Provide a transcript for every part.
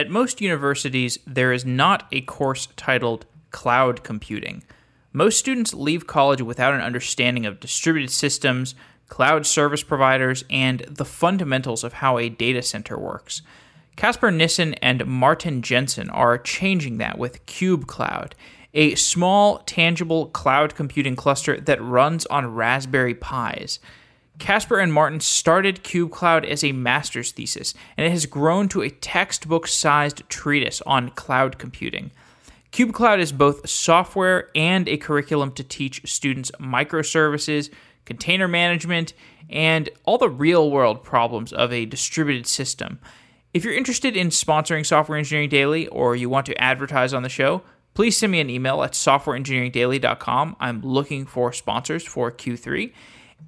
At most universities, there is not a course titled Cloud Computing. Most students leave college without an understanding of distributed systems, cloud service providers, and the fundamentals of how a data center works. Casper Nissen and Martin Jensen are changing that with KubeCloud, a small, tangible cloud computing cluster that runs on Raspberry Pis. Casper and Martin started KubeCloud as a master's thesis, and it has grown to a textbook sized treatise on cloud computing. KubeCloud is both software and a curriculum to teach students microservices, container management, and all the real world problems of a distributed system. If you're interested in sponsoring Software Engineering Daily or you want to advertise on the show, please send me an email at softwareengineeringdaily.com. I'm looking for sponsors for Q3.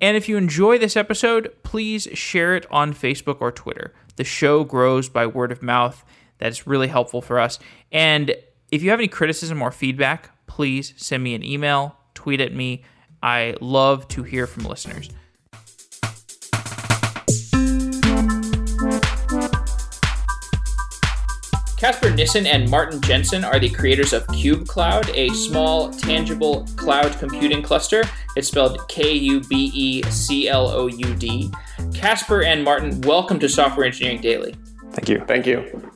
And if you enjoy this episode, please share it on Facebook or Twitter. The show grows by word of mouth. That's really helpful for us. And if you have any criticism or feedback, please send me an email, tweet at me. I love to hear from listeners. Casper Nissen and Martin Jensen are the creators of KubeCloud, a small, tangible cloud computing cluster. It's spelled K U B E C L O U D. Casper and Martin, welcome to Software Engineering Daily. Thank you. Thank you.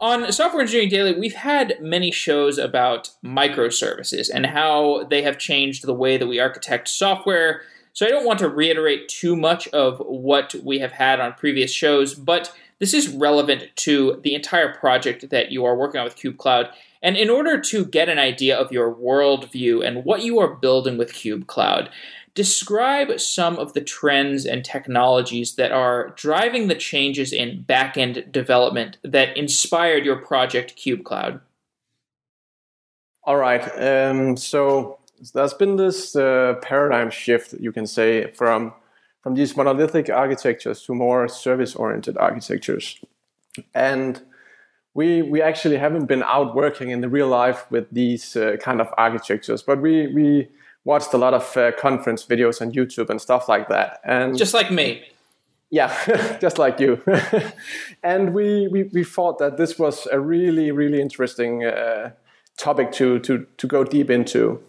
On Software Engineering Daily, we've had many shows about microservices and how they have changed the way that we architect software. So I don't want to reiterate too much of what we have had on previous shows, but this is relevant to the entire project that you are working on with KubeCloud. And in order to get an idea of your worldview and what you are building with KubeCloud, describe some of the trends and technologies that are driving the changes in backend development that inspired your project KubeCloud. All right. Um, so there's been this uh, paradigm shift, you can say, from from these monolithic architectures to more service-oriented architectures. And we we actually haven't been out working in the real life with these uh, kind of architectures, but we we watched a lot of uh, conference videos on YouTube and stuff like that. And just like me. Yeah, just like you. and we, we we thought that this was a really really interesting uh, topic to to to go deep into.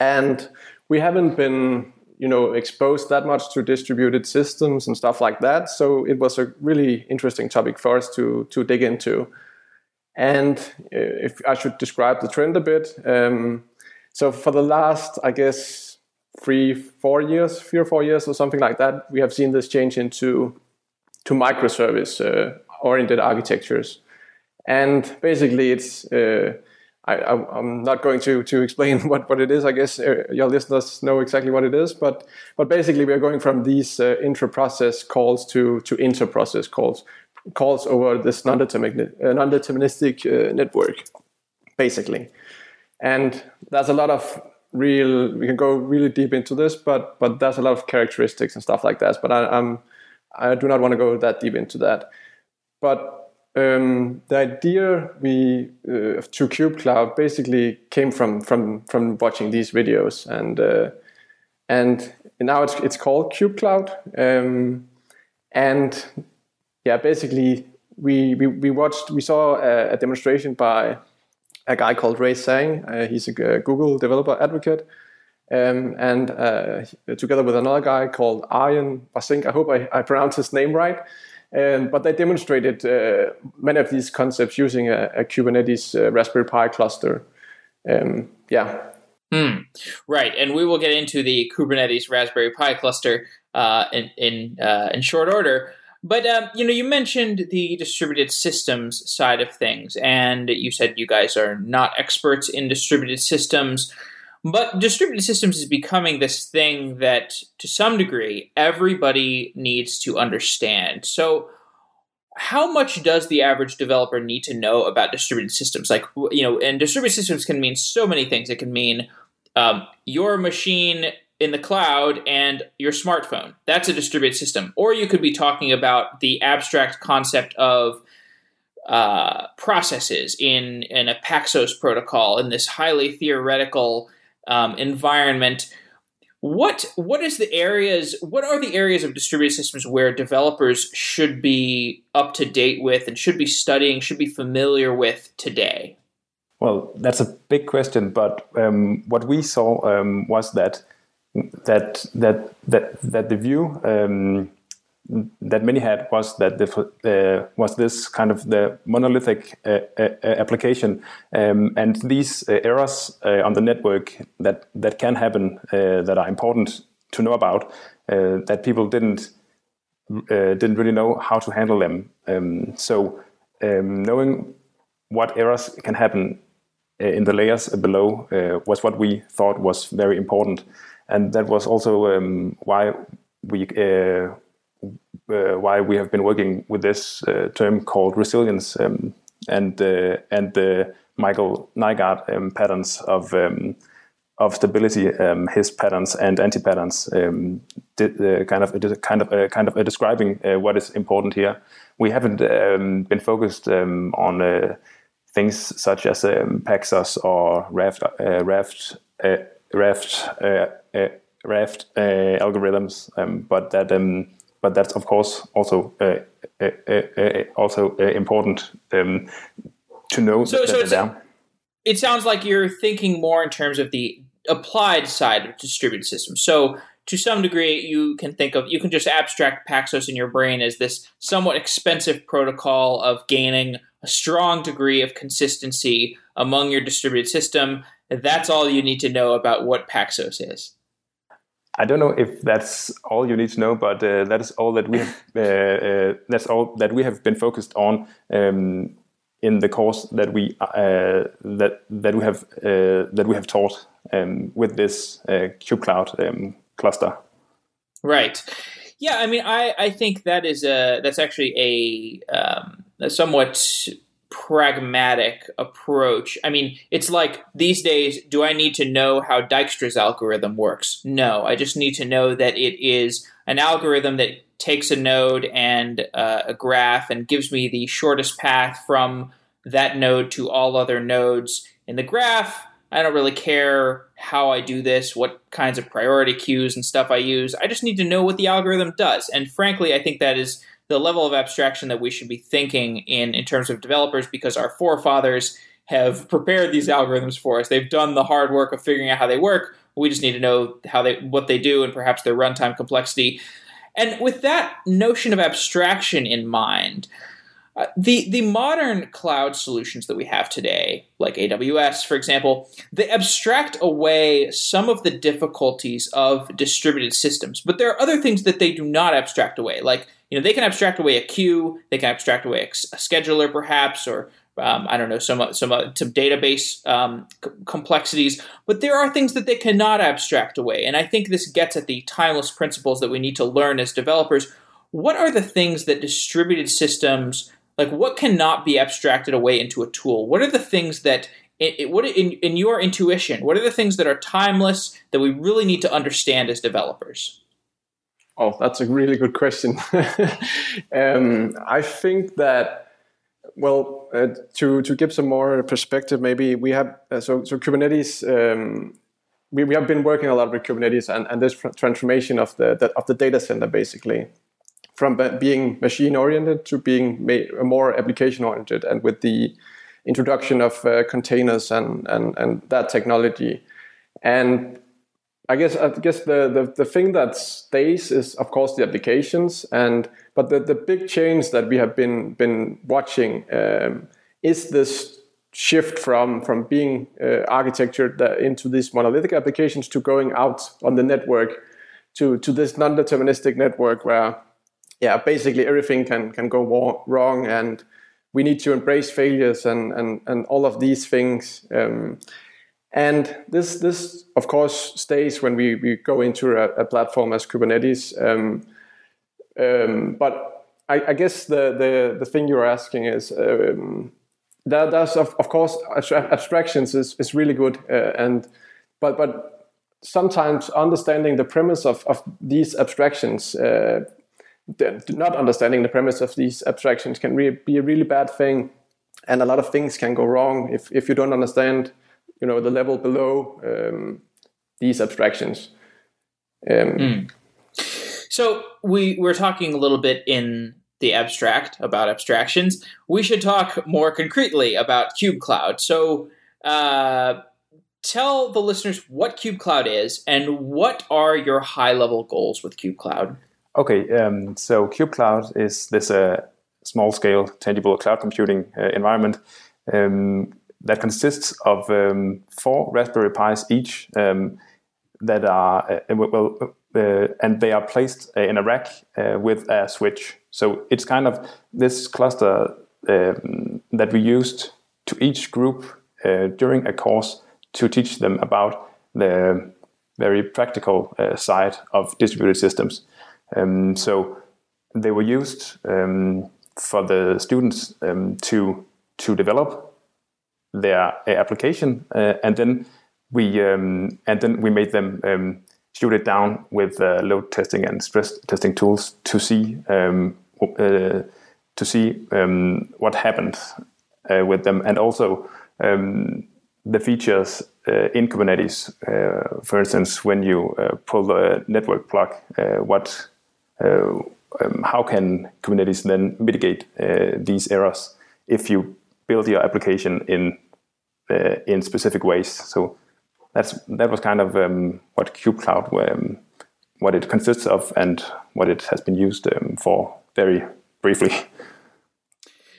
And we haven't been you know exposed that much to distributed systems and stuff like that. So it was a really interesting topic for us to to dig into. And uh, if i should describe the trend a bit um, so for the last i guess three four years three or four years or something like that we have seen this change into to microservice uh, oriented architectures. And basically it's uh, I, am not going to, to explain what, what it is. I guess uh, your listeners know exactly what it is, but but basically we are going from these uh, intra-process calls to to inter-process calls calls over this non-deterministic, uh, non-deterministic uh, network, basically. And there's a lot of real. We can go really deep into this, but but there's a lot of characteristics and stuff like that. But I, I'm I do not want to go that deep into that. But um, the idea we uh, to KubeCloud basically came from from from watching these videos, and uh, and now it's it's called KubeCloud, um, and yeah, basically we, we we watched we saw a, a demonstration by a guy called Ray Tsang. Uh, he's a Google developer advocate. Um, and uh, together with another guy called Arjen Wassink, I hope I, I pronounced his name right. Um, but they demonstrated uh, many of these concepts using a, a Kubernetes uh, Raspberry Pi cluster. Um, yeah. Hmm. Right, and we will get into the Kubernetes Raspberry Pi cluster uh, in in, uh, in short order. But um, you know, you mentioned the distributed systems side of things, and you said you guys are not experts in distributed systems. But distributed systems is becoming this thing that, to some degree, everybody needs to understand. So, how much does the average developer need to know about distributed systems? Like, you know, and distributed systems can mean so many things. It can mean um, your machine in the cloud and your smartphone. That's a distributed system. Or you could be talking about the abstract concept of uh, processes in, in a Paxos protocol in this highly theoretical um, environment. what what is the areas what are the areas of distributed systems where developers should be up to date with and should be studying should be familiar with today well that's a big question but um, what we saw um, was that that that that that the view um, that many had was that the uh, was this kind of the monolithic uh, uh, application, um, and these uh, errors uh, on the network that that can happen uh, that are important to know about that people didn't didn't really know how to handle them. Um, so um, knowing what errors can happen in the layers below was what we thought was very important, and that was also um, why we uh, why we have been working with this uh, term called resilience um, and uh, and the Michael Nygard um, patterns of um, of stability, um, his patterns and anti patterns, um, uh, kind of kind of uh, kind of uh, describing what is important here. We haven't um, been focused on things such as Paxos or Raft Raft Raft Raft algorithms, but that but that's of course also uh, uh, uh, also important um, to know so, that, so It sounds like you're thinking more in terms of the applied side of distributed systems. So to some degree, you can think of you can just abstract Paxos in your brain as this somewhat expensive protocol of gaining a strong degree of consistency among your distributed system. That's all you need to know about what Paxos is. I don't know if that's all you need to know, but uh, that is all that we have. Uh, uh, that's all that we have been focused on um, in the course that we uh, that that we have uh, that we have taught um, with this uh, KubeCloud um, cluster. Right. Yeah. I mean, I I think that is a that's actually a, um, a somewhat pragmatic approach. I mean, it's like these days, do I need to know how Dijkstra's algorithm works? No, I just need to know that it is an algorithm that takes a node and uh, a graph and gives me the shortest path from that node to all other nodes in the graph. I don't really care how I do this, what kinds of priority queues and stuff I use. I just need to know what the algorithm does. And frankly, I think that is the level of abstraction that we should be thinking in in terms of developers because our forefathers have prepared these algorithms for us. They've done the hard work of figuring out how they work. We just need to know how they what they do and perhaps their runtime complexity. And with that notion of abstraction in mind, uh, the the modern cloud solutions that we have today, like AWS, for example, they abstract away some of the difficulties of distributed systems. But there are other things that they do not abstract away. Like you know, they can abstract away a queue, they can abstract away a, scheduler, perhaps, or um, I don't know some some uh, some database um, c- complexities. But there are things that they cannot abstract away, and I think this gets at the timeless principles that we need to learn as developers. What are the things that distributed systems like what cannot be abstracted away into a tool what are the things that it, it, what in, in your intuition what are the things that are timeless that we really need to understand as developers oh that's a really good question um, i think that well uh, to to give some more perspective maybe we have uh, so so kubernetes um, we, we have been working a lot with kubernetes and, and this transformation of the, the of the data center basically from being machine oriented to being more application oriented and with the introduction of uh, containers and, and, and that technology. And I guess I guess the, the, the thing that stays is of course the applications and but the, the big change that we have been been watching um, is this shift from from being uh, architectured into these monolithic applications to going out on the network to to this non-deterministic network where yeah, basically everything can can go wrong, and we need to embrace failures and and and all of these things. Um, and this this of course stays when we, we go into a, a platform as Kubernetes. Um, um, but I, I, guess the, the the thing you're asking is um, that that's of, of course abstractions is, is really good uh, and but but sometimes understanding the premise of, of these abstractions uh, not understanding the premise of these abstractions can re- be a really bad thing and a lot of things can go wrong if, if you don't understand you know the level below um, these abstractions Um, mm. So we we're talking a little bit in the abstract about abstractions. We should talk more concretely about KubeCloud. So. Uh, tell the listeners what KubeCloud is and what are your high level goals with KubeCloud. Okay, um, so KubeCloud is this uh, small scale, tangible cloud computing uh, environment um, that consists of um, four Raspberry Pis each um, that are, uh, well, uh, and they are placed uh, in a rack uh, with a switch. So it's kind of this cluster um, that we used to each group during a course to teach them about the very practical uh, side of distributed systems. Um, so they were used um, for the students um, to to develop their uh, application, uh, and then we um, and then we made them um, shoot it down with uh, load testing and stress testing tools to see um, uh, to see what happened uh, with them, and also the features uh, in Kubernetes, for instance, when you pull the network plug, what, um, how can Kubernetes then mitigate these errors? If you build your application in in specific ways? So that's that was kind of um, what KubeCloud, um, what it consists of, and what it has been used um, for very briefly.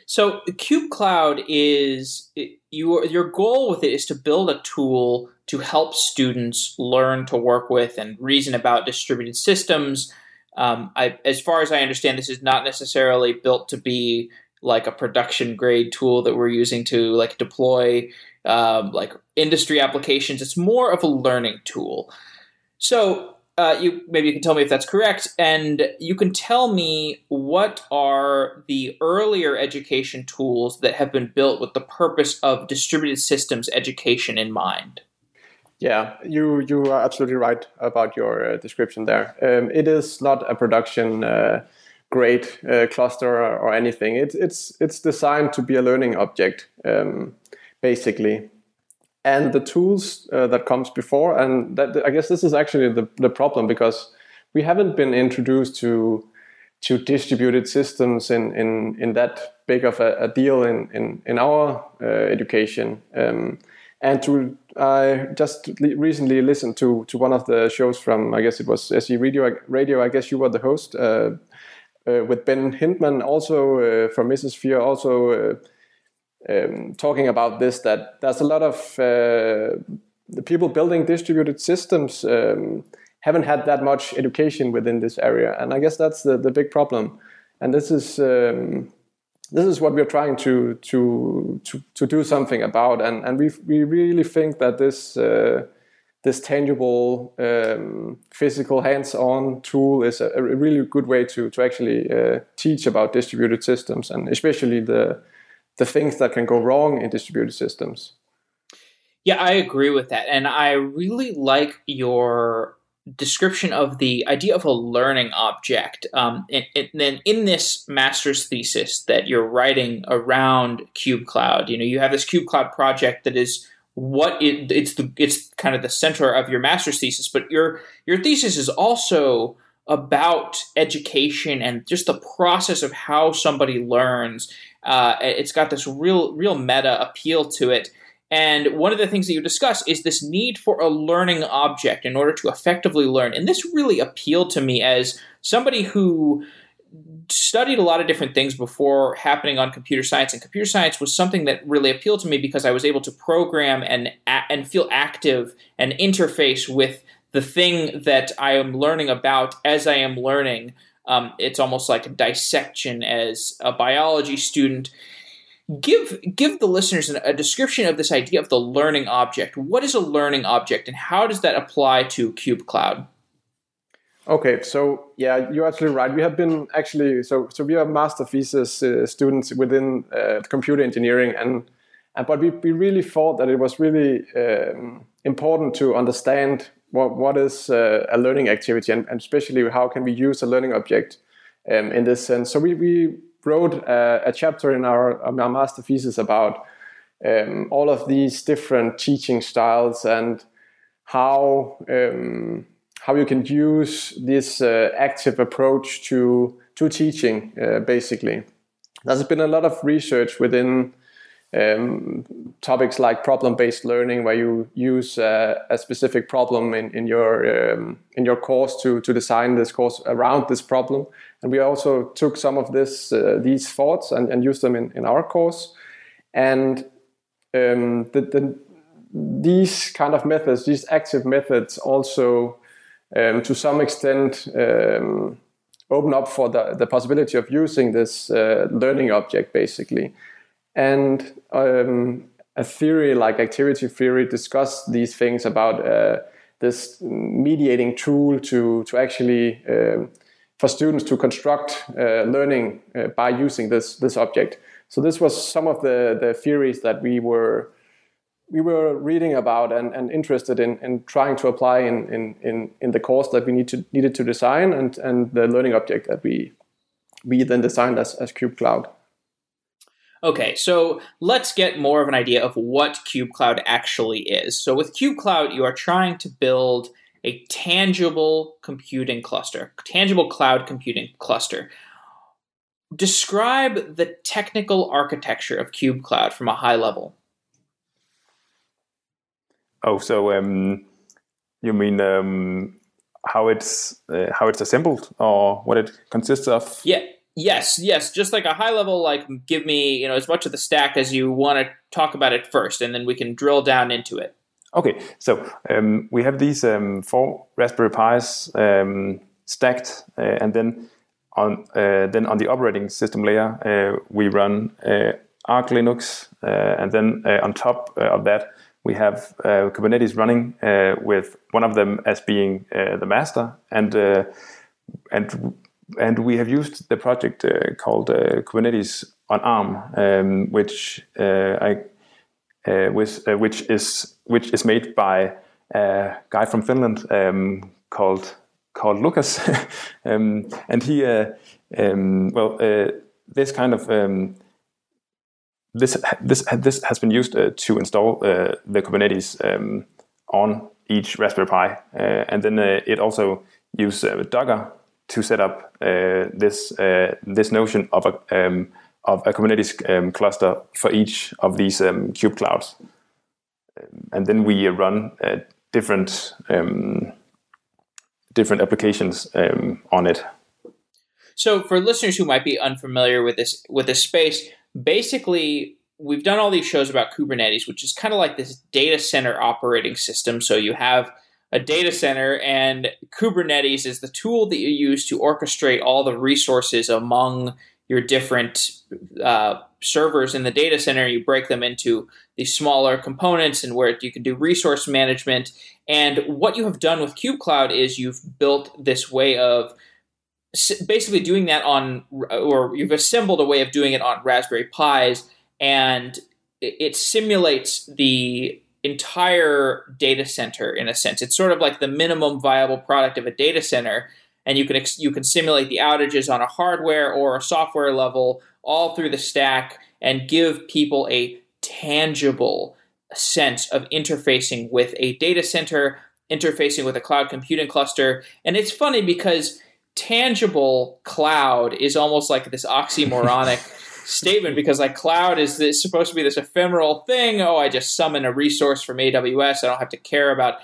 So KubeCloud is your your goal with it is to build a tool to help students learn to work with and reason about distributed systems. Um, I, as far as I understand, this is not necessarily built to be like a production grade tool that we're using to like deploy um, like industry applications. It's more of a learning tool. So uh, you maybe you can tell me if that's correct, and you can tell me what are the earlier education tools that have been built with the purpose of distributed systems education in mind. Yeah, you you are absolutely right about your uh, description there. Um, it is not a production uh, grade uh, cluster or, or, anything. It's it's it's designed to be a learning object, um, basically and the tools uh, that comes before. And that I guess this is actually the, the problem because we haven't been introduced to to distributed systems in in, in that big of a, a deal in in, in our uh, education. Um, and to I just recently listened to to one of the shows from I guess it was SE Radio. Radio. I guess you were the host. Uh, with Ben Hindman, also uh, from Mesosphere, also uh, um, talking about this that there's a lot of uh, the people building distributed systems um, haven't had that much education within this area, and I guess that's the, the big problem. And this is um, this is what we're trying to to to, to do something about, and and we we really think that this. Uh, this tangible, um, physical, hands-on tool is a, a, really good way to to actually uh, teach about distributed systems, and especially the the things that can go wrong in distributed systems. Yeah, I agree with that. And I really like your description of the idea of a learning object. Um, and, and, then in this master's thesis that you're writing around KubeCloud, you know, you have this KubeCloud project that is what it, it's the it's kind of the center of your master's thesis, but your your thesis is also about education and just the process of how somebody learns. Uh, it's got this real, real meta appeal to it. And one of the things that you discuss is this need for a learning object in order to effectively learn. And this really appealed to me as somebody who studied a lot of different things before happening on computer science and computer science was something that really appealed to me because I was able to program and and feel active and interface with the thing that I am learning about as I am learning. Um, it's almost like a dissection as a biology student. Give give the listeners a description of this idea of the learning object. What is a learning object, and how does that apply to KubeCloud? Okay, so yeah, you're absolutely right. We have been actually so so we are master thesis uh, students within uh, computer engineering, and and but we, we really thought that it was really um, important to understand what, what is uh, a learning activity and, and, especially how can we use a learning object um, in this sense. So we, we wrote a, a chapter in our, our master thesis about um, all of these different teaching styles and how um, how you can use this uh, active approach to to teaching, uh, basically. There's been a lot of research within um, topics like problem-based learning, where you use uh, a specific problem in, in your um, in your course to to design this course around this problem. And we also took some of this uh, these thoughts and, and used them in, in our course. And um, the, the, these kind of methods, these active methods, also um, to some extent um, open up for the, the possibility of using this uh, learning object, basically. And um, a theory like activity theory discussed these things about uh, this mediating tool to, to actually um, for students to construct uh, learning uh, by using this this object. So this was some of the, the theories that we were we were reading about and, and interested in, in trying to apply in, in, in, in the course that we need to, needed to design and, and the learning object that we we then designed as, as KubeCloud. Okay, so let's get more of an idea of what KubeCloud actually is. So with KubeCloud, you are trying to build a tangible computing cluster, tangible cloud computing cluster. Describe the technical architecture of KubeCloud from a high level. Oh, so um, you mean um, how it's uh, how it's assembled or what it consists of? Yeah. Yes, yes, just like a high level, like give me you know as much of the stack as you want to talk about it first, and then we can drill down into it. Okay, so um, we have these um, four Raspberry Pis um, stacked, uh, and then on uh, then on the operating system layer uh, we run uh, Arch Linux, uh, and then uh, on top of that we have Kubernetes running with one of them as being the master, and and and we have used the project called Kubernetes on ARM, um, which I with, which is which is made by a guy from Finland um, called called Lucas, um, and he uh, um, well uh, this kind of um, this this this has been used uh, to install uh, the Kubernetes um, on each Raspberry Pi, uh, and then uh, it also uses Docker to set up this this notion of a um, of a Kubernetes cluster for each of these KubeClouds and then we run uh, different um, different applications um, on it. So, for listeners who might be unfamiliar with this with this space, basically, we've done all these shows about Kubernetes, which is kind of like this data center operating system. So you have a data center, and Kubernetes is the tool that you use to orchestrate all the resources among your different uh, servers in the data center. You break them into these smaller components and where you can do resource management. And what you have done with KubeCloud is you've built this way of basically doing that on, or you've assembled a way of doing it on Raspberry Pis, and it simulates the entire data center in a sense. It's sort of like the minimum viable product of a data center and you can you can simulate the outages on a hardware or a software level all through the stack and give people a tangible sense of interfacing with a data center, interfacing with a cloud computing cluster. And it's funny because tangible cloud is almost like this oxymoronic statement because like cloud is this, supposed to be this ephemeral thing. Oh, I just summon a resource from AWS. I don't have to care about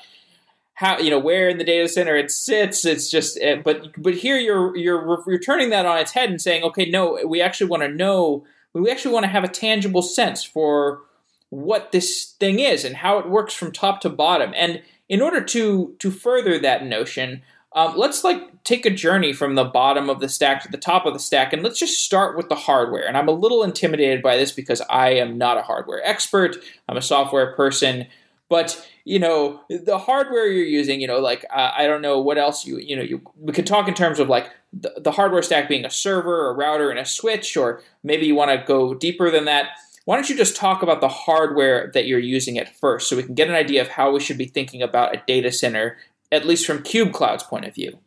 how you know where in the data center it sits. It's just, eh, but but here you're you're you're turning that on its head and saying, okay, no, we actually want to know. We actually want to have a tangible sense for what this thing is and how it works from top to bottom. And in order to to further that notion, um, let's like take a journey from the bottom of the stack to the top of the stack, and let's just start with the hardware. And I'm a little intimidated by this because I am not a hardware expert. I'm a software person, but you know the hardware you're using you know like uh, i don't know what else you you know you we could talk in terms of like the, the hardware stack being a server a router and a switch or maybe you want to go deeper than that why don't you just talk about the hardware that you're using at first so we can get an idea of how we should be thinking about a data center at least from KubeCloud's point of view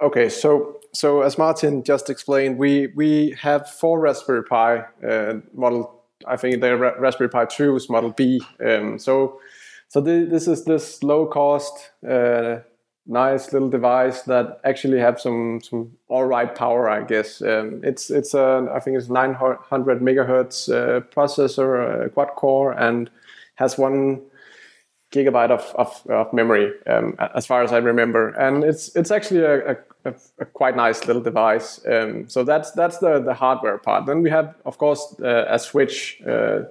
okay so so as martin just explained we we have four raspberry pi uh, model I think the Raspberry Pi 2 is Model B. Um, so so the, this is this low cost, uh, nice little device that actually have some some all right power. I guess um, it's it's a I think it's 900 megahertz uh, processor, uh, quad core, and has one gigabyte of, of, of memory, um, as far as I remember. And it's it's actually a, a, a quite nice little device. Um, so that's that's the, the hardware part. Then we have, of course, uh, a switch. Uh,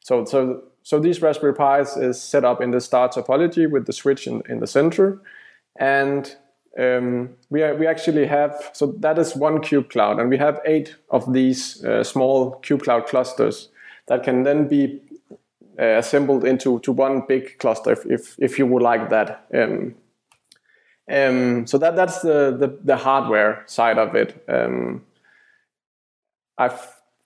so so so these Raspberry Pis is set up in the star topology with the switch in, in the center, and um, we are, we actually have so that is one KubeCloud, and we have eight of these uh, small KubeCloud clusters that can then be uh, assembled into to one big cluster if, if, if you would like that. Um, um, so that that's the, the, the hardware side of it. Um, I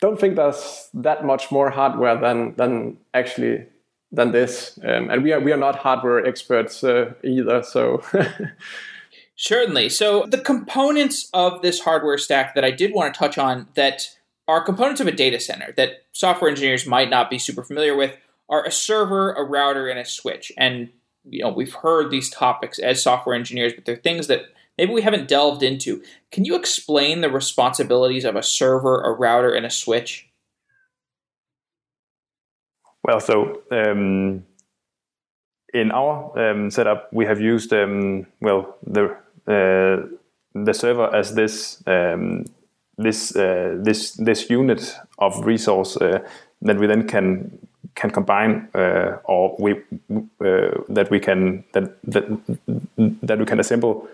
don't think there's that much more hardware than than actually than this, um, and we are we are not hardware experts uh, either. So. Certainly. So the components of this hardware stack that I did want to touch on that are components of a data center that software engineers might not be super familiar with are a server, a router, and a switch. And you know, we've heard these topics as software engineers, but they're things that maybe we haven't delved into. Can you explain the responsibilities of a server, a router, and a switch? Well, so um, in our um, setup, we have used um, well the uh, the server as this um, this uh, this this unit of resource uh, that we then can can combine uh, or we uh, that we can that, that that we can assemble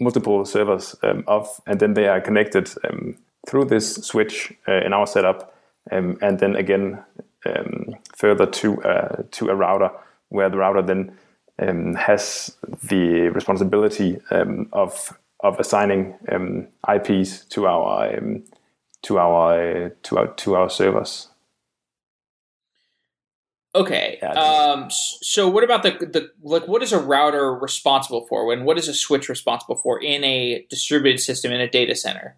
multiple servers um, of and then they are connected um, through this switch uh, in our setup um, and then again um, further to uh, to a router where the router then um, has the responsibility um, of of assigning IPs to our to our to our to our servers. Okay. Um, so what about the the like? What is a router responsible for? And what is a switch responsible for in a distributed system in a data center?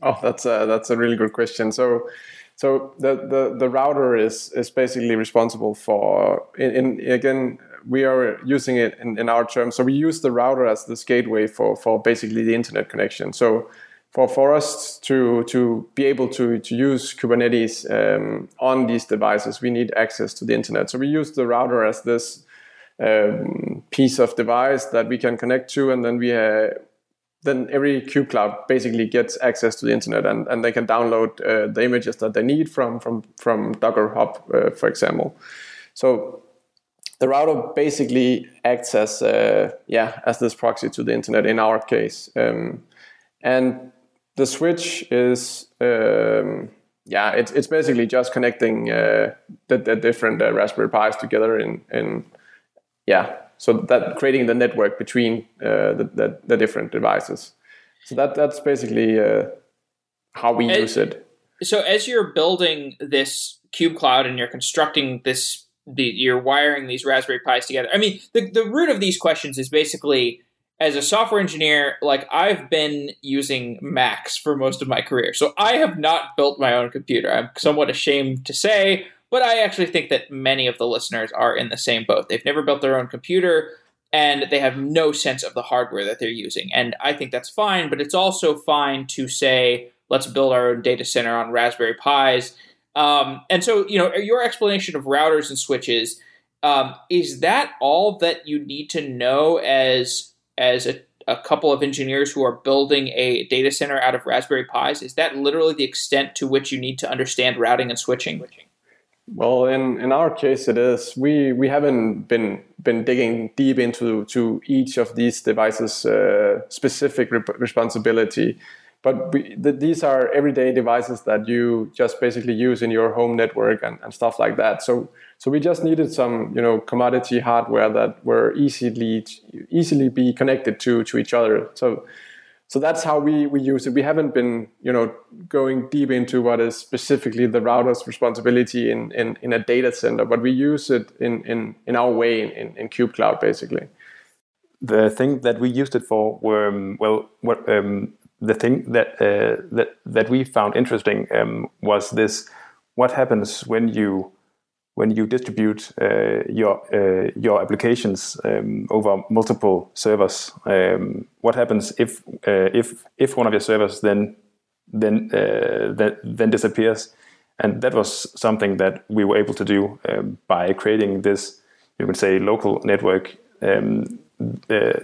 Oh, that's a that's a really good question. So, so the the, the router is is basically responsible for in, in again we are using it in, in our terms. So we use the router as this gateway for for basically the internet connection. So for, us to, to be able to, to use Kubernetes um, on these devices, we need access to the internet. So we use the router as this um, piece of device that we can connect to, and then we uh, then every KubeCloud basically gets access to the internet, and, and they can download uh, the images that they need from from from Docker Hub, uh, for example. So the router basically acts as uh, yeah as this proxy to the internet in our case. Um, and the switch is um, yeah, it's it's basically just connecting uh, the, the, different uh, Raspberry Pis together in in yeah, so that creating the network between uh, the, the, the different devices. So that that's basically uh, how we use it. So as you're building this KubeCloud and you're constructing this, the, you're wiring these Raspberry Pis together. I mean, the the root of these questions is basically as a software engineer, like I've been using Macs for most of my career. So I have not built my own computer. I'm somewhat ashamed to say, but I actually think that many of the listeners are in the same boat. They've never built their own computer and they have no sense of the hardware that they're using. And I think that's fine, but it's also fine to say, let's build our own data center on Raspberry Pis. Um, and so, you know, your explanation of routers and switches, um, is that all that you need to know as as a, a couple of engineers who are building a data center out of Raspberry Pis? Is that literally the extent to which you need to understand routing and switching? Well, in, in our case, it is. We we haven't been been digging deep into to each of these devices' uh, specific rep- responsibility, but we, the, these are everyday devices that you just basically use in your home network and, and stuff like that. So so we just needed some, you know, commodity hardware that were easily easily be connected to to each other. So so that's how we, we use it. We haven't been, you know, going deep into what is specifically the router's responsibility in, in, in a data center, but we use it in, in, in our way in, in KubeCloud, basically. The thing that we used it for were, um, well, what, um, the thing that, uh, that, that we found interesting um, was this, what happens when you when you distribute uh, your uh, your applications um, over multiple servers, um, what happens if uh, if if one of your servers then then uh, then, then disappears? And that was something that we were able to do um, by creating this, you could say, local network. Um, uh,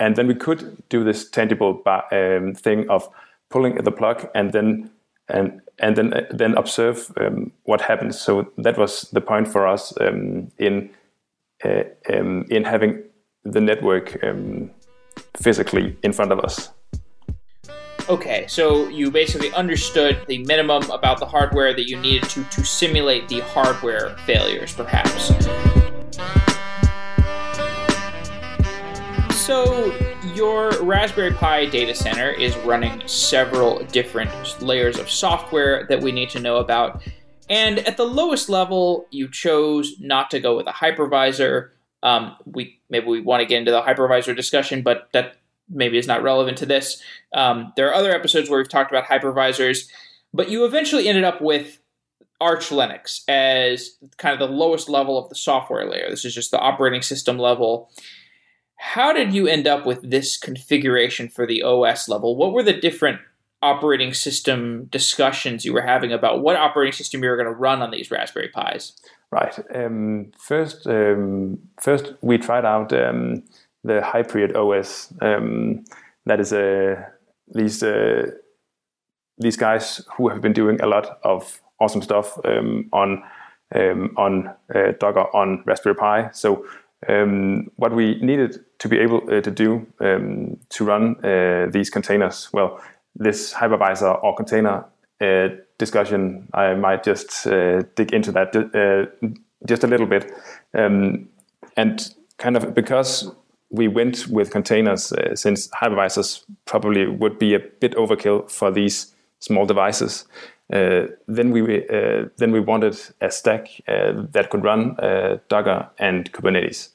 and then we could do this tangible um, thing of pulling the plug and then and and then then observe um, what happens. So that was the point for us um, in uh, um, in having the network um, physically in front of us. Okay, so you basically understood the minimum about the hardware that you needed to to simulate the hardware failures, perhaps. So your Raspberry Pi data center is running several different layers of software that we need to know about. And at the lowest level, you chose not to go with a hypervisor. Um, we maybe we want to get into the hypervisor discussion, but that maybe is not relevant to this. Um, there are other episodes where we've talked about hypervisors, but you eventually ended up with Arch Linux as kind of the lowest level of the software layer. This is just the operating system level. How did you end up with this configuration for the OS level? What were the different operating system discussions you were having about what operating system you were going to run on these Raspberry Pis? Right. Um, first, um, first we tried out um, the HypriotOS. Um, that is a these uh, these guys who have been doing a lot of awesome stuff um, on um, on uh, Docker on Raspberry Pi. So um, what we needed to be able uh, to do um, to run uh, these containers, well, this hypervisor or container uh, discussion, I might just uh, dig into that uh, just a little bit. Um, and kind of because we went with containers, uh, since hypervisors probably would be a bit overkill for these small devices, uh, then we uh, then we wanted a stack uh, that could run Docker and Kubernetes.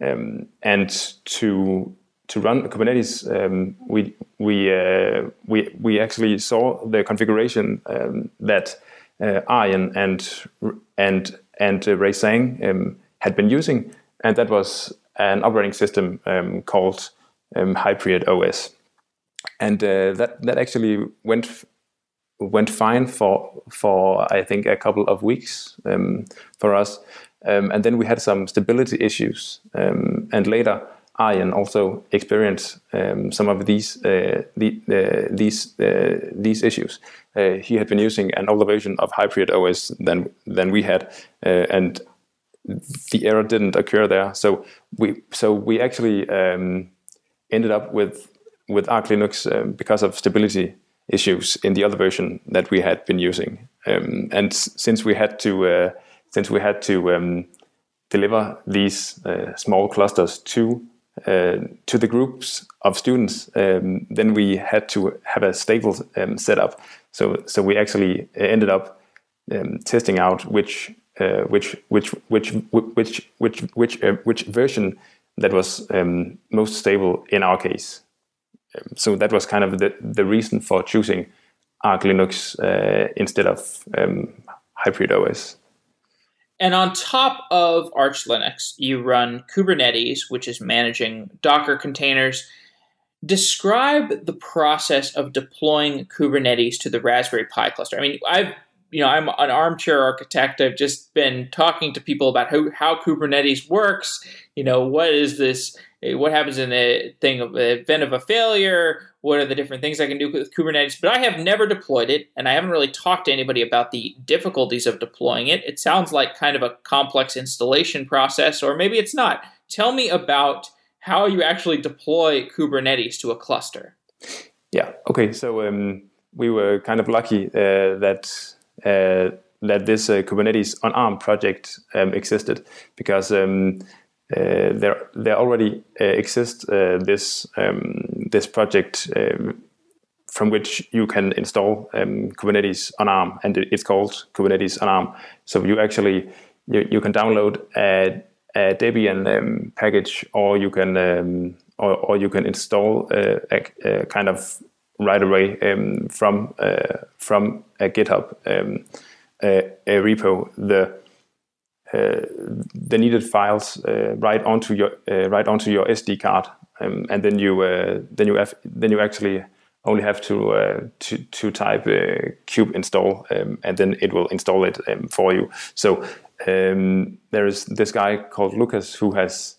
Um, and to to run Kubernetes, um, we we uh, we we actually saw the configuration um, that uh, Arjen and and and uh, Ray Tsang um, had been using, and that was an operating system um, called um, HypriotOS, and uh, that that actually went went fine for for I think a couple of weeks um, for us. Um, and then we had some stability issues. Um, and later, Arjen also experienced um, some of these uh, the, uh, these uh, these issues. Uh, he had been using an older version of HypriotOS than than we had, uh, and the error didn't occur there. So we so we actually um, ended up with with Arch Linux um, because of stability issues in the other version that we had been using. Um, and since we had to uh, since we had to um, deliver these uh, small clusters to uh, to the groups of students, um, then we had to have a stable um, setup. So so we actually ended up um, testing out which uh, which which which which which which uh, which version that was um, most stable in our case. Um, so that was kind of the the reason for choosing Arch Linux uh, instead of HypriotOS. And on top of Arch Linux, you run Kubernetes, which is managing Docker containers. Describe the process of deploying Kubernetes to the Raspberry Pi cluster. I mean, I've you know, I'm an armchair architect. I've just been talking to people about how, how Kubernetes works. You know, what is this? What happens in a thing of event of a failure? What are the different things I can do with Kubernetes? But I have never deployed it, and I haven't really talked to anybody about the difficulties of deploying it. It sounds like kind of a complex installation process, or maybe it's not. Tell me about how you actually deploy Kubernetes to a cluster. Yeah. Okay. So um, we were kind of lucky uh, that uh, that this uh, Kubernetes on ARM project um, existed because um, there there already exists this um, this project um, from which you can install um, Kubernetes on ARM, and it's called Kubernetes on ARM. So you actually you, you can download a, a Debian um, package, or you can um, or, or you can install a, a, a kind of right away um, from uh, from a GitHub um, a, repo the uh, the needed files uh, right onto your uh, right onto your SD card, um, and then you then you have then you actually only have to uh, to, to type uh, kube install um, and then it will install it um, for you. So um, there is this guy called lucas who has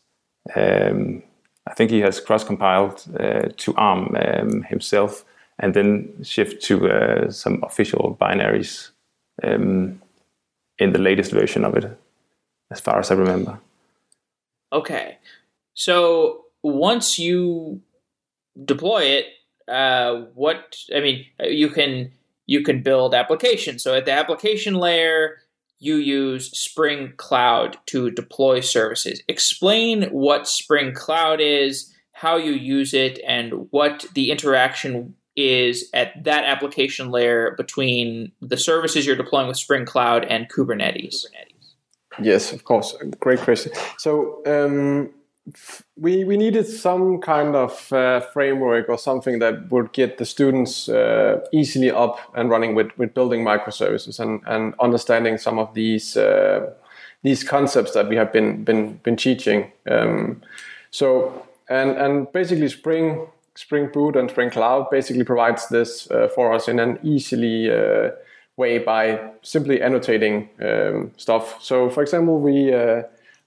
um, i think he has cross compiled uh, to arm um, himself and then shift to uh, some official binaries um, in the latest version of it as far as i remember okay so once you deploy it uh, what I mean, you can you can build applications. So at the application layer, you use Spring Cloud to deploy services. Explain what Spring Cloud is, how you use it, and what the interaction is at that application layer between the services you're deploying with Spring Cloud and Kubernetes. Yes, of course. Great question. So um, we we needed some kind of uh, framework or something that would get the students uh, easily up and running with with building microservices and and understanding some of these uh, these concepts that we have been been been teaching. Um, so and and basically Spring Spring Boot and Spring Cloud basically provides this uh, for us in an easily uh, way by simply annotating um, stuff. So for example, we uh,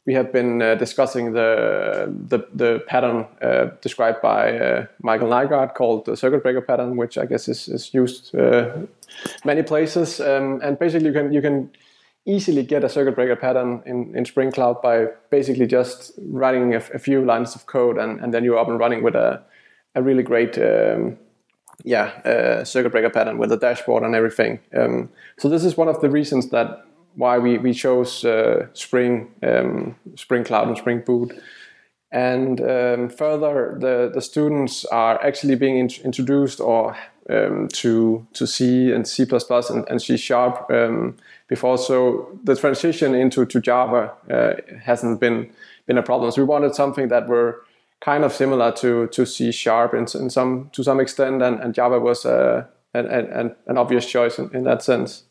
we have been uh, discussing the, the, the pattern uh, described by uh, Michael Nygard called the circuit breaker pattern, which I guess is, is used uh, many places. Um, and basically, you can you can easily get a circuit breaker pattern in, in Spring Cloud by basically just writing a, a few lines of code, and, and then you're up and running with a a really great um, yeah uh, circuit breaker pattern with a dashboard and everything. Um, so this is one of the reasons that why we, we chose uh, Spring, um, Spring Cloud and Spring Boot. And um, further, the, the students are actually being in, introduced or um, to to C and C++ and, and C Sharp um, before. So the transition into to Java uh, hasn't been been a problem. So we wanted something that were kind of similar to to C Sharp in, in some to some extent, and, and Java was uh, an, an, an obvious choice in, in that sense.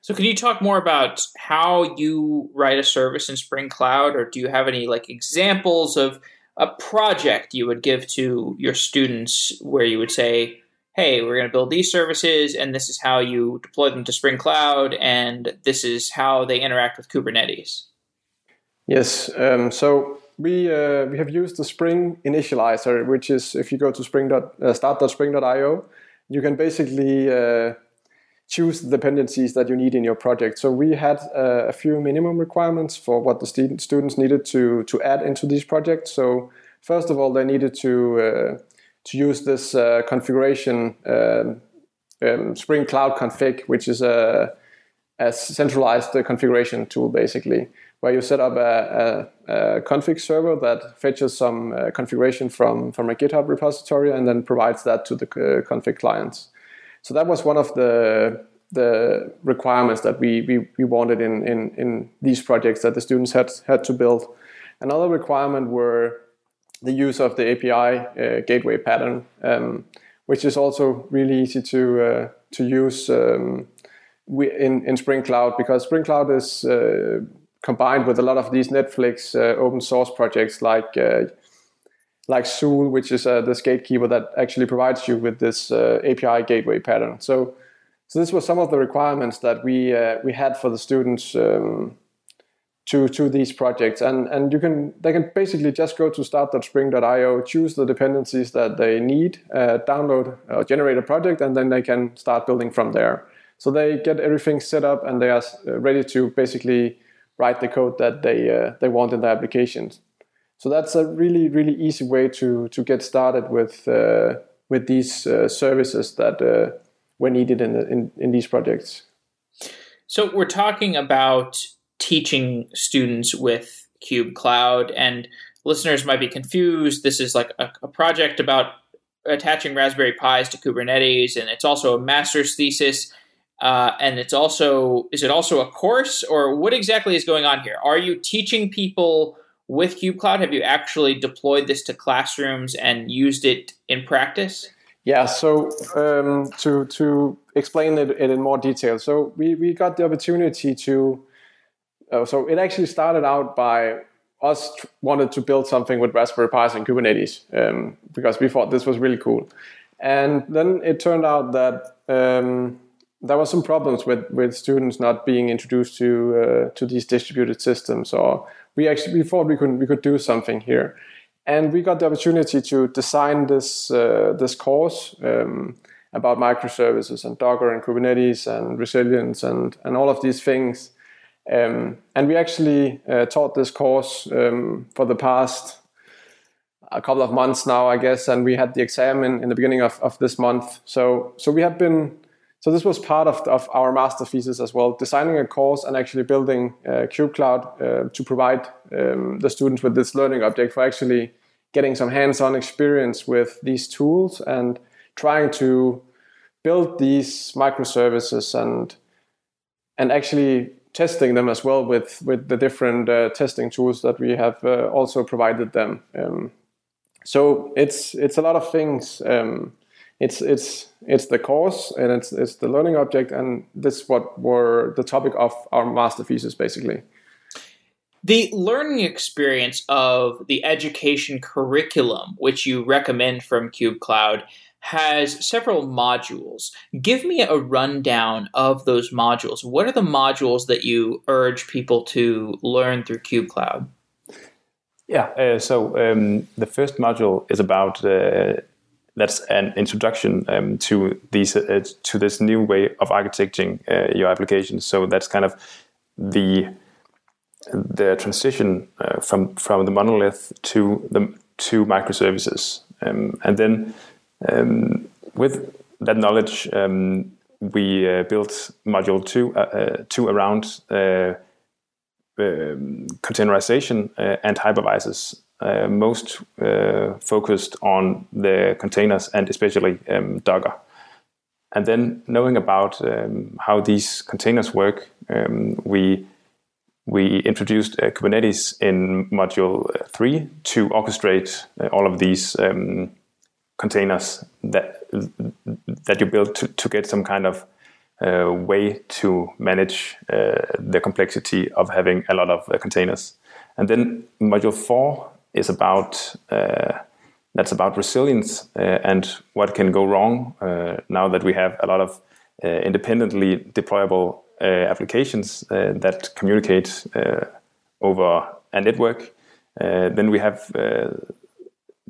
So can you talk more about how you write a service in Spring Cloud, or do you have any like examples of a project you would give to your students where you would say, "Hey, we're going to build these services, and this is how you deploy them to Spring Cloud, and this is how they interact with Kubernetes." Yes. Um, so we uh, we have used the Spring Initializr, which is if you go to spring. dot, Uh, start.spring.io, you can basically uh, choose the dependencies that you need in your project. So we had uh, a few minimum requirements for what the st- students needed to to add into these projects. So first of all, they needed to uh, to use this uh, configuration um, um, Spring Cloud Config, which is a, a centralized configuration tool, basically, where you set up a, a, a config server that fetches some uh, configuration from from a GitHub repository and then provides that to the uh, config clients. So that was one of the the requirements that we, we, we wanted in, in, in these projects that the students had had to build. Another requirement were the use of the API uh, gateway pattern, um, which is also really easy to uh, to use um, in in Spring Cloud because Spring Cloud is uh, combined with a lot of these Netflix uh, open source projects like uh, like Zuul, which is uh, this gatekeeper that actually provides you with this uh, API gateway pattern. So, so this was some of the requirements that we uh, we had for the students um, to to these projects, and and you can they can basically just go to start.spring.io, choose the dependencies that they need, uh, download or generate a project, and then they can start building from there. So they get everything set up, and they are ready to basically write the code that they uh, they want in the applications. So that's a really really easy way to to get started with uh, with these uh, services that uh, were needed in, the, in in these projects. So we're talking about teaching students with KubeCloud, and listeners might be confused. This is like a, a project about attaching Raspberry Pis to Kubernetes, and it's also a master's thesis. Uh, and it's also is it also a course or what exactly is going on here? Are you teaching people with KubeCloud? Have you actually deployed this to classrooms and used it in practice? Yeah, so um, to to explain it, it, in more detail, so we, we got the opportunity to uh, so it actually started out by us tr- wanted to build something with Raspberry Pis and Kubernetes um, because we thought this was really cool. And then it turned out that um, there were some problems with, with students not being introduced to uh, to these distributed systems. So we actually we thought we could we could do something here, and we got the opportunity to design this uh, this course. Um, about microservices and Docker and Kubernetes and resilience and, and all of these things. Um, and we actually uh, taught this course um, for the past a couple of months now, I guess, and we had the exam in, in the beginning of, of this month. So, so we have been, so this was part of, of our master thesis as well, designing a course and actually building uh, KubeCloud uh, to provide um, the students with this learning object for actually getting some hands-on experience with these tools and trying to build these microservices and and actually testing them as well with with the different uh, testing tools that we have uh, also provided them. Um, so it's it's a lot of things. Um, it's it's it's the course and it's it's the learning object and this what were the topic of our master thesis basically. The learning experience of the education curriculum, which you recommend from KubeCloud, has several modules. Give me a rundown of those modules. What are the modules that you urge people to learn through KubeCloud? Yeah, uh, so um, the first module is about uh, that's an introduction um, to these uh, to this new way of architecting uh, your applications. So that's kind of the the transition uh, from from the monolith to the to microservices, um, and then um, with that knowledge, um, we uh, built module two, uh, uh two around um, containerization and hypervisors, most focused on the containers and especially um, Docker. And then knowing about um, how these containers work, um, we we introduced uh, Kubernetes in module three to orchestrate uh, all of these um, containers that that you build to, to get some kind of uh, way to manage uh, the complexity of having a lot of uh, containers. And then module four is about uh, that's about resilience uh, and what can go wrong uh, now that we have a lot of independently deployable applications that communicate over a network. then we have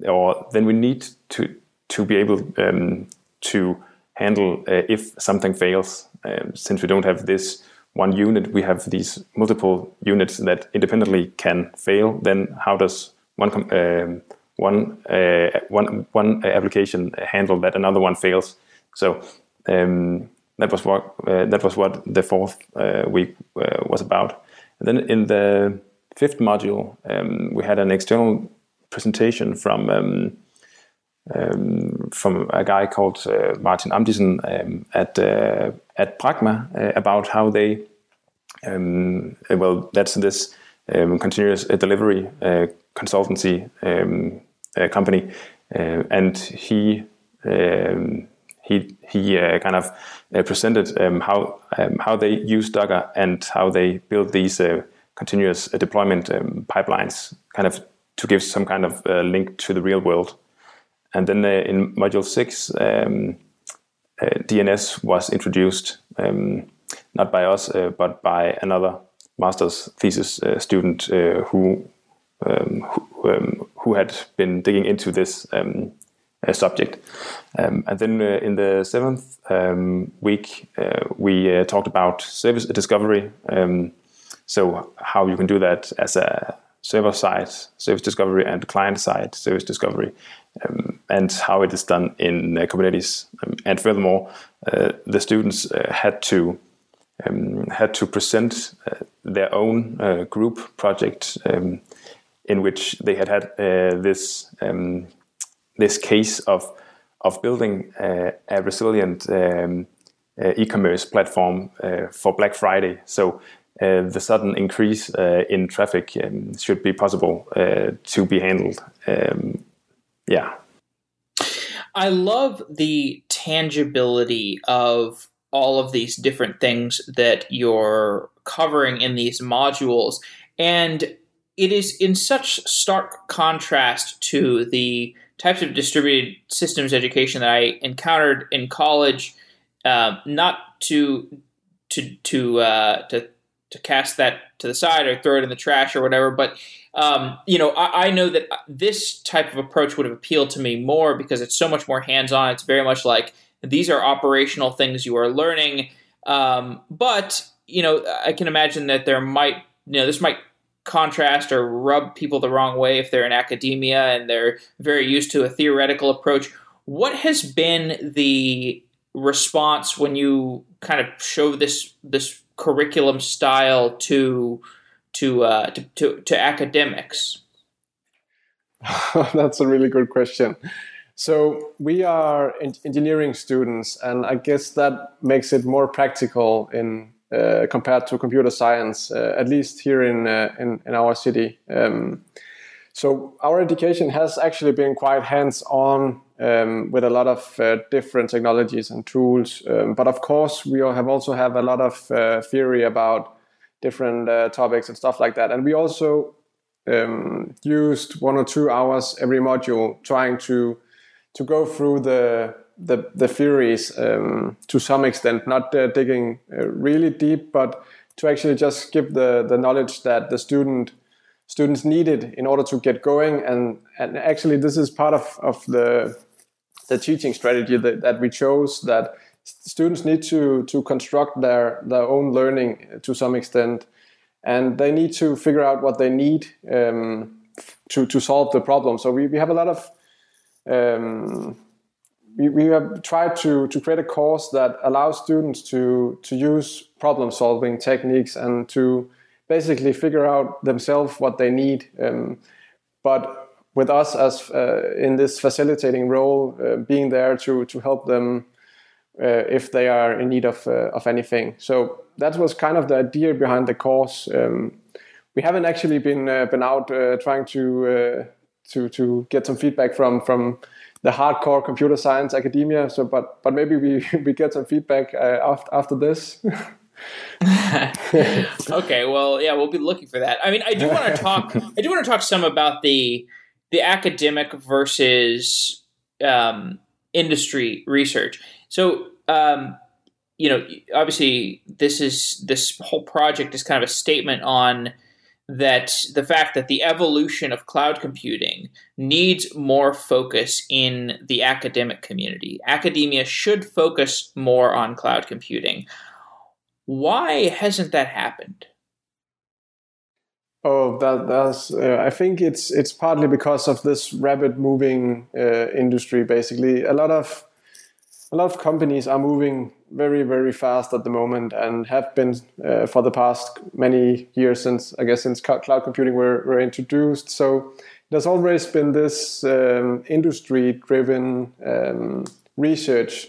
or then we need to to be able um, to handle uh, if something fails. Um, since we don't have this one unit, we have these multiple units that independently can fail. Then how does one um, one uh, one one application handle that another one fails? So um, that was what uh, that was what the fourth uh, week uh, was about. And then in the fifth module, um, we had an external presentation from um, um, from a guy called uh, Martin Amdisen um, at uh, at Praqma about how they um, well that's this continuous delivery consultancy um, uh, company, uh, and he. Um, he he kind of presented how how they use Docker and how they build these continuous deployment pipelines, kind of to give some kind of link to the real world. And then uh, in module six, um, uh, DNS was introduced, um, not by us, uh, but by another master's thesis student who, um, who, um, who, had been digging into this um, subject. Um, and then uh, in the seventh um, week, uh, we uh, talked about service discovery. so how you can do that as a server side service discovery and client side service discovery um, and how it is done in uh, Kubernetes. Um, and furthermore, uh, the students uh, had to um, had to present uh, their own uh, group project um, in which they had had uh, this um, this case of of building uh, a resilient um, uh, e-commerce platform uh, for Black Friday. So. the sudden increase in traffic um, should be possible to be handled um, yeah. I love the tangibility of all of these different things that you're covering in these modules. And it is in such stark contrast to the types of distributed systems education that I encountered in college. Uh, not to to to uh, to to cast that to the side or throw it in the trash or whatever, but um, you know, I, I, know that this type of approach would have appealed to me more because it's so much more hands-on. It's very much like these are operational things you are learning. Um, but you know, I can imagine that there might, you know, this might contrast or rub people the wrong way if they're in academia and they're very used to a theoretical approach. What has been the response when you kind of show this this curriculum style to to uh, to, to, to academics? That's a really good question. So we are engineering students, and I guess that makes it more practical in uh, compared to computer science, uh, at least here in, uh, in, in our city. Um, so our education has actually been quite hands-on um, with a lot of uh, different technologies and tools. Um, but of course, we have also have a lot of uh, theory about different uh, topics and stuff like that. And we also um, used one or two hours every module trying to to go through the the, the theories um, to some extent, not uh, digging uh, really deep, but to actually just give the, the knowledge that the student students needed in order to get going. And, and actually, this is part of, of the, the teaching strategy that, that we chose that students need to, to construct their, their own learning to some extent. And they need to figure out what they need um, to, to solve the problem. So we, we have a lot of um, we, we have tried to, to create a course that allows students to, to use problem solving techniques and to basically figure out themselves what they need. Um, but with us as uh, in this facilitating role, uh, being there to, to help them uh, if they are in need of, uh, of anything. So that was kind of the idea behind the course. Um, we haven't actually been uh, been out uh, trying to to to get some feedback from from the hardcore computer science academia. So, but but maybe we we get some feedback uh, after after this. okay, well, yeah, we'll be looking for that. I mean, I do want to talk. I do want to talk some about the the academic versus um, industry research. So, um, you know, obviously, this is this whole project is kind of a statement on that the fact that the evolution of cloud computing needs more focus in the academic community. Academia should focus more on cloud computing. Why hasn't that happened? Oh, that that's. Uh, I think it's it's partly because of this rapid moving uh, industry. Basically, a lot of a lot of companies are moving very very fast at the moment and have been uh, for the past many years since I guess since cloud computing were, were introduced. So there's always been this um, industry driven um, research.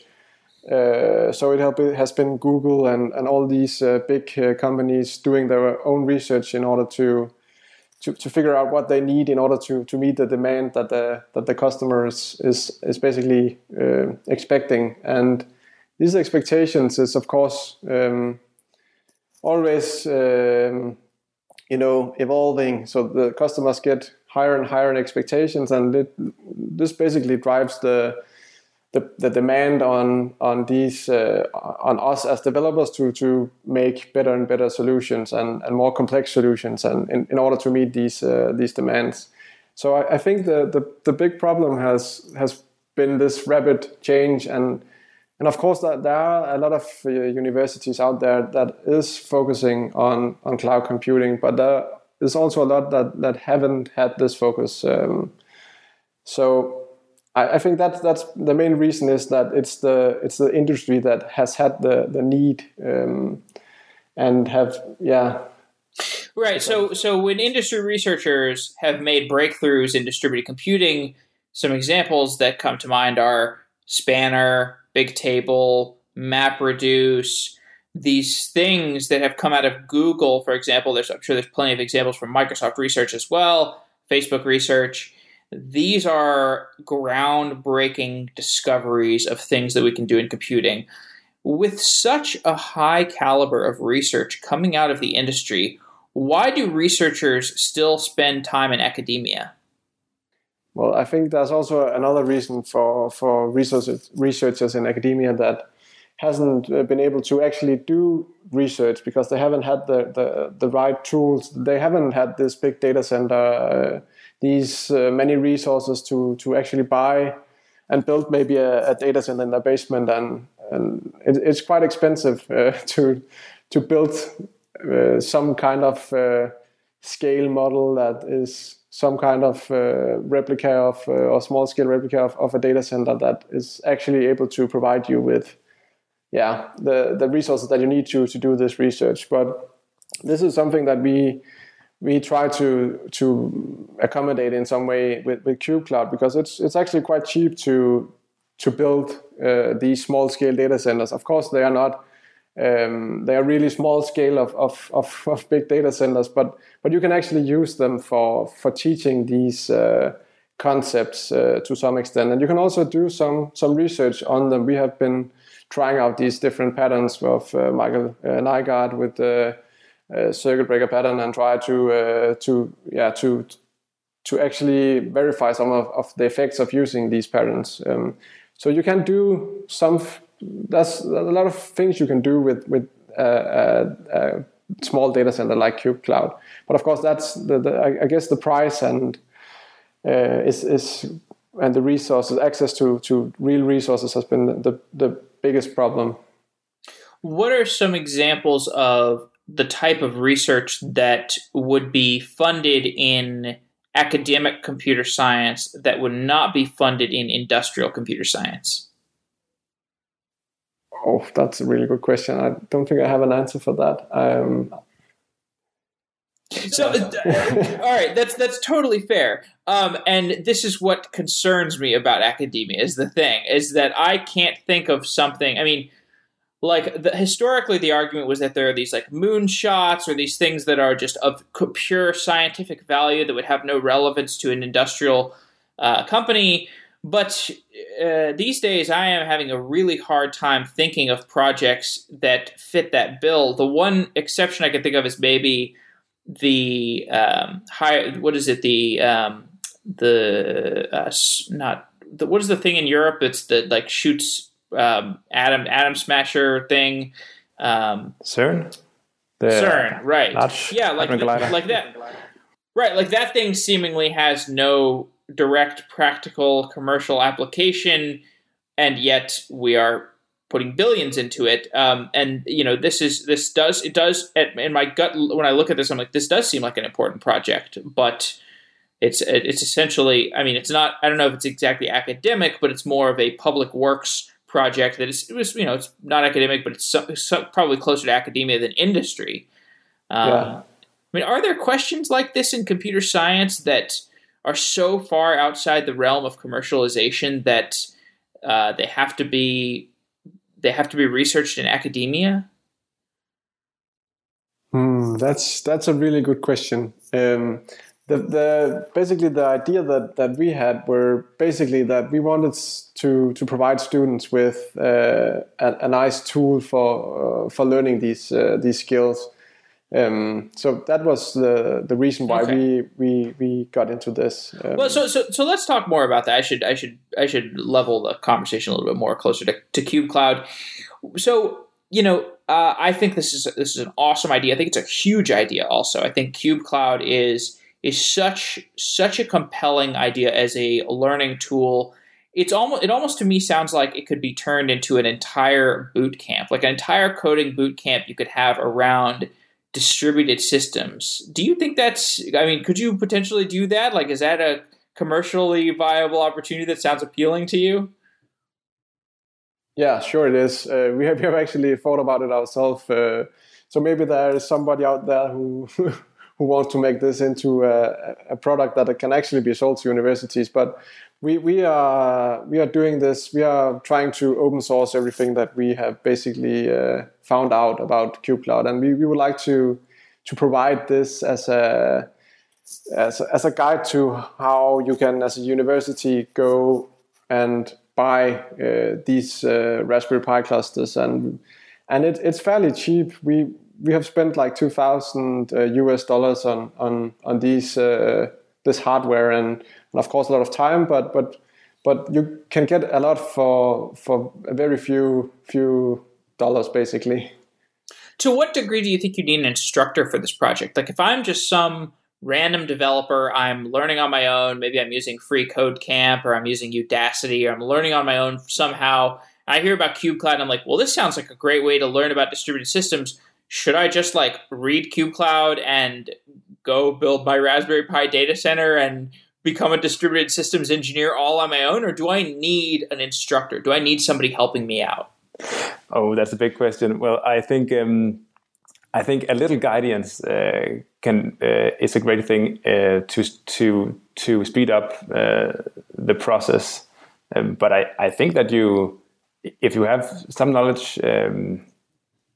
Uh, so it, has been Google and, and all these uh, big uh, companies doing their own research in order to to, to figure out what they need in order to, to meet the demand that the that the customer is is, is basically uh, expecting. And these expectations is of course um, always um, you know evolving. So the customers get higher and higher in expectations, and it, this basically drives the the, the demand on on these uh, on us as developers to to make better and better solutions and, and more complex solutions and in, in order to meet these uh, these demands. So I, I, think the, the the big problem has has been this rapid change and and of course there are a lot of uh, universities out there that is focusing on on cloud computing, but there is also a lot that that haven't had this focus. Um, so I, I think that's that's the main reason is that it's the it's the industry that has had the the need um, and have yeah right so so when industry researchers have made breakthroughs in distributed computing some examples that come to mind are spanner bigtable mapreduce these things that have come out of google for example there's i'm sure there's plenty of examples from microsoft research as well facebook research these are groundbreaking discoveries of things that we can do in computing. with such a high caliber of research coming out of the industry, why do researchers still spend time in academia? Well, I think there's also another reason for for researchers researchers in academia that hasn't uh, been able to actually do research because they haven't had the the, the right tools. They haven't had this big data center, uh, these uh, many resources to to actually buy and build maybe a, a data center in their basement, and and it, it's quite expensive uh, to to build uh, some kind of uh, scale model that is some kind of uh, replica of uh, or small scale replica of, of, a data center that is actually able to provide you with yeah the the resources that you need to to do this research but this is something that we we try to to accommodate in some way with, with KubeCloud because it's it's actually quite cheap to to build uh, these small scale data centers. Of course, they are not um, they are really small scale of, of, of, of, big data centers, but but you can actually use them for for teaching these uh, concepts uh, to some extent, and you can also do some some research on them. We have been trying out these different patterns of uh, Michael uh, Nygard with the uh, circuit breaker pattern and try to uh, to yeah to to actually verify some of, of the effects of using these patterns. Um, so you can do some there's a lot of things you can do with with uh, a, uh, small data center like KubeCloud. But of course, that's the, the I guess the price and uh, is is and the resources access to to real resources has been the the biggest problem. What are some examples of the type of research that would be funded in academic computer science that would not be funded in industrial computer science? Oh, that's a really good question. I don't think I have an answer for that. Um, so, uh, all right, that's that's totally fair. Um, and this is what concerns me about academia. Is the thing is that I can't think of something. I mean, like the, historically, the argument was that there are these like moonshots or these things that are just of pure scientific value that would have no relevance to an industrial uh, company. But uh, these days, I am having a really hard time thinking of projects that fit that bill. The one exception I can think of is maybe the um, high. What is it? The um, the uh, not the, what is the thing in Europe? It's the like shoots um, atom atom smasher thing. Um, CERN. The CERN, right? yeah, like like that. Right, like that thing seemingly has no direct practical commercial application and yet we are putting billions into it um, and you know this is this does it does in my gut when i look at this i'm like this does seem like an important project but it's it's essentially i mean it's not i don't know if it's exactly academic but it's more of a public works project that is it was you know it's not academic but it's so, so probably closer to academia than industry um, yeah. i mean are there questions like this in computer science that are so far outside the realm of commercialization that uh, they have to be they have to be researched in academia? Hmm, that's that's a really good question. Um, the, the basically the idea that, that we had were basically that we wanted to to provide students with uh, a, a, nice tool for uh, for learning these uh, these skills. Um, so that was the the reason why okay. we, we we got into this. Um, well, so, so so let's talk more about that. I should I should I should level the conversation a little bit more closer to, to KubeCloud. So you know, uh, I think this is this is an awesome idea. I think it's a huge idea. Also, I think KubeCloud is is such such a compelling idea as a learning tool. It's almost it almost to me sounds like it could be turned into an entire boot camp, like an entire coding boot camp you could have around distributed systems. Do you think that's, I mean, could you potentially do that? Like, is that a commercially viable opportunity that sounds appealing to you? Yeah, sure it is. Uh, we, have, we have actually thought about it ourselves. Uh, so maybe there is somebody out there who who wants to make this into a, a, product that can actually be sold to universities. But we we are we are doing this. We are trying to open source everything that we have basically uh, found out about KubeCloud, and we, we would like to to provide this as a as as a guide to how you can, as a university, go and buy uh, these uh, Raspberry Pi clusters, and and it, it's fairly cheap. We we have spent like two thousand US uh, dollars on on on these uh, this hardware, and, and of course a lot of time, but but but you can get a lot for for a very few few dollars basically. To what degree do you think you need an instructor for this project? Like if I'm just some random developer, I'm learning on my own, maybe I'm using free code camp or I'm using Udacity or I'm learning on my own somehow. I hear about KubeCloud and I'm like, well, this sounds like a great way to learn about distributed systems. Should I just like read KubeCloud and go build my Raspberry Pi data center and become a distributed systems engineer all on my own, or do I need an instructor? Do I need somebody helping me out? Oh, that's a big question. Well, I think um, I think a little guidance uh, can uh, is a great thing uh, to to to speed up uh, the process. Um, but I, I think that you, if you have some knowledge um,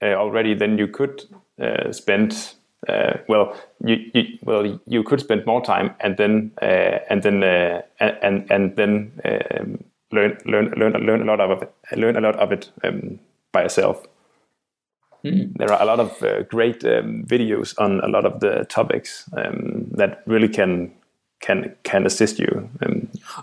uh, already, then you could uh, spend uh, well, you, you, well you could spend more time and then uh, and then uh, and and then um, learn learn learn learn a lot of it learn a lot of it um, by yourself. Mm. There are a lot of uh, great um, videos on a lot of the topics um, that really can can can assist you.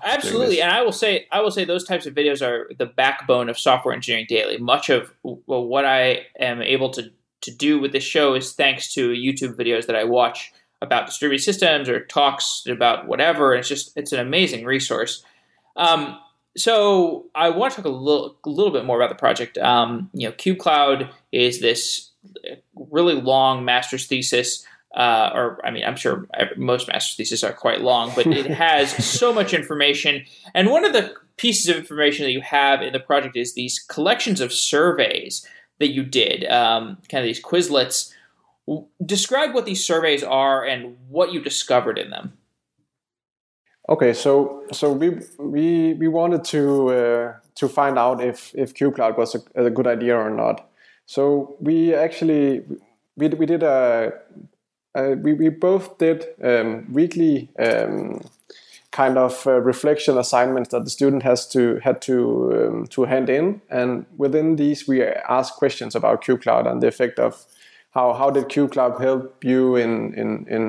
Absolutely, and I will say I will say those types of videos are the backbone of Software Engineering Daily. Much of well, what I am able to to do with this show is thanks to YouTube videos that I watch about distributed systems or talks about whatever. It's just it's an amazing resource. Um, so I want to talk a little, a little bit more about the project. Um, you know, KubeCloud is this really long master's thesis. Uh, or I mean, I'm sure most master's theses are quite long, but it has so much information. And one of the pieces of information that you have in the project is these collections of surveys that you did, um, kind of these Quizlets. Describe what these surveys are and what you discovered in them. Okay, so so we we we wanted to uh, to find out if if KubeCloud was a, a, good idea or not. So we actually we we did a, a we we both did um, weekly um, kind of uh, reflection assignments that the student has to had to um, to hand in, and within these we ask questions about KubeCloud and the effect of how how did KubeCloud help you in in in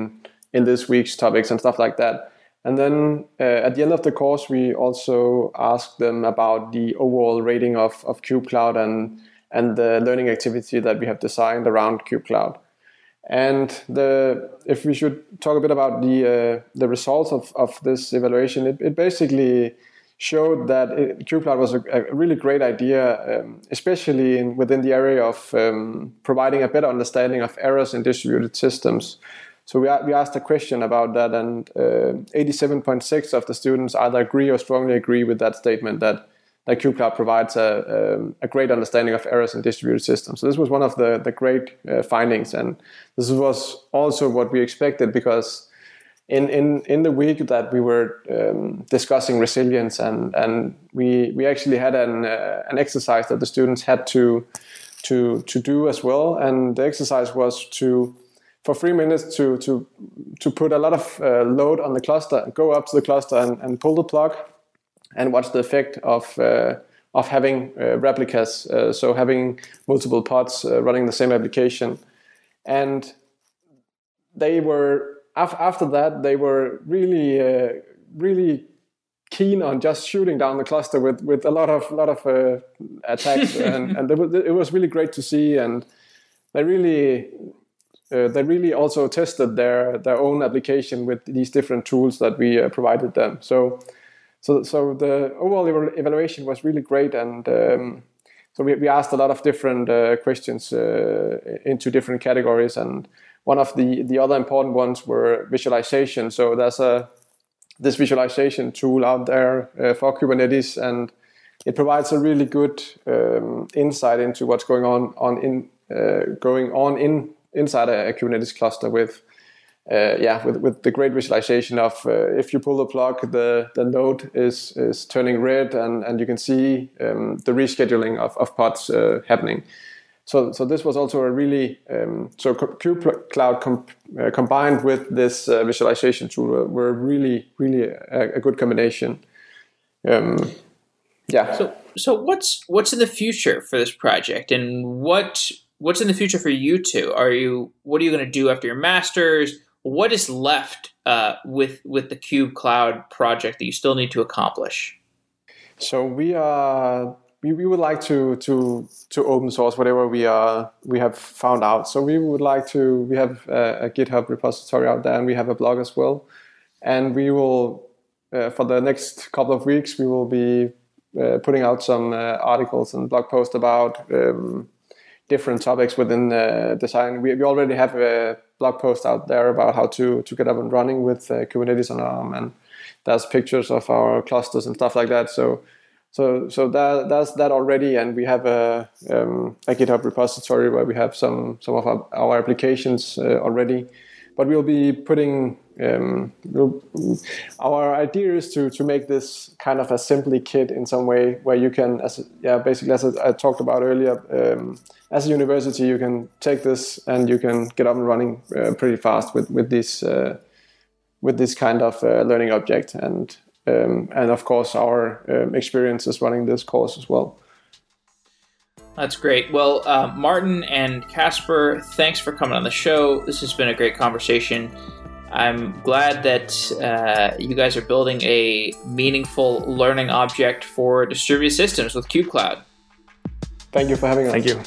in this week's topics and stuff like that. And then uh, at the end of the course, we also ask them about the overall rating of, of KubeCloud and, and the learning activity that we have designed around KubeCloud. And the if we should talk a bit about the uh, the results of, of this evaluation, it, it basically showed that it, KubeCloud was a, a, really great idea, um, especially in, within the area of um, providing a better understanding of errors in distributed systems. So we, we asked a question about that, and 87.6 uh, of the students either agree or strongly agree with that statement that that KubeCloud provides a, um, a, great understanding of errors in distributed systems. So this was one of the, the great uh, findings, and this was also what we expected because in, in, in the week that we were um, discussing resilience and, and we, we actually had an, uh, an exercise that the students had to, to, to do as well. And the exercise was to, for three minutes to, to, to put a lot of uh, load on the cluster, go up to the cluster and, and pull the plug and watch the effect of uh, of having uh, replicas, uh, so having multiple pods running the same application, and they were after that they were really really keen on just shooting down the cluster with, with a lot of lot of uh, attacks, and, and it was really great to see. And they really uh, they really also tested their their own application with these different tools that we uh, provided them. So so so the overall evaluation was really great and um, so we, we asked a lot of different uh, questions uh, into different categories and one of the the other important ones were visualization. So there's a this visualization tool out there uh, for kubernetes and it provides a really good um, insight into what's going on on in uh, going on in inside a, a kubernetes cluster with uh, yeah, with, with the great visualization of uh, if you pull the plug, the, the node is, is turning red and, and you can see um, the rescheduling of, of pods uh, happening. So, so this was also a really, um, so KubeCloud com- uh, combined with this uh, visualization tool were really, really a, a good combination. Um, Yeah. So so what's what's in the future for this project, and what what's in the future for you two? Are you what are you going to do after your masters? What is left uh, with with the KubeCloud project that you still need to accomplish? So we are we, we would like to to to open source whatever we are we have found out. So we would like to we have a, a GitHub repository out there and we have a blog as well, and we will uh, for the next couple of weeks we will be uh, putting out some uh, articles and blog posts about um, different topics within uh, design. We, we already have a blog post out there about how to to get up and running with uh, Kubernetes on ARM, and there's pictures of our clusters and stuff like that. So so so that that's that already, and we have a um, a GitHub repository where we have some some of our, our applications uh, already. But we'll be putting um, we'll, our idea is to to make this kind of a simply kit in some way where you can, as yeah, basically as I talked about earlier, um, as a university you can take this and you can get up and running uh, pretty fast with with this uh, with this kind of uh, learning object and um, and of course our um, experiences running this course as well. That's great. Well, uh, Martin and Casper, thanks for coming on the show. This has been a great conversation. I'm glad that uh, you guys are building a meaningful learning object for distributed systems with KubeCloud. Thank you for having us. Thank you.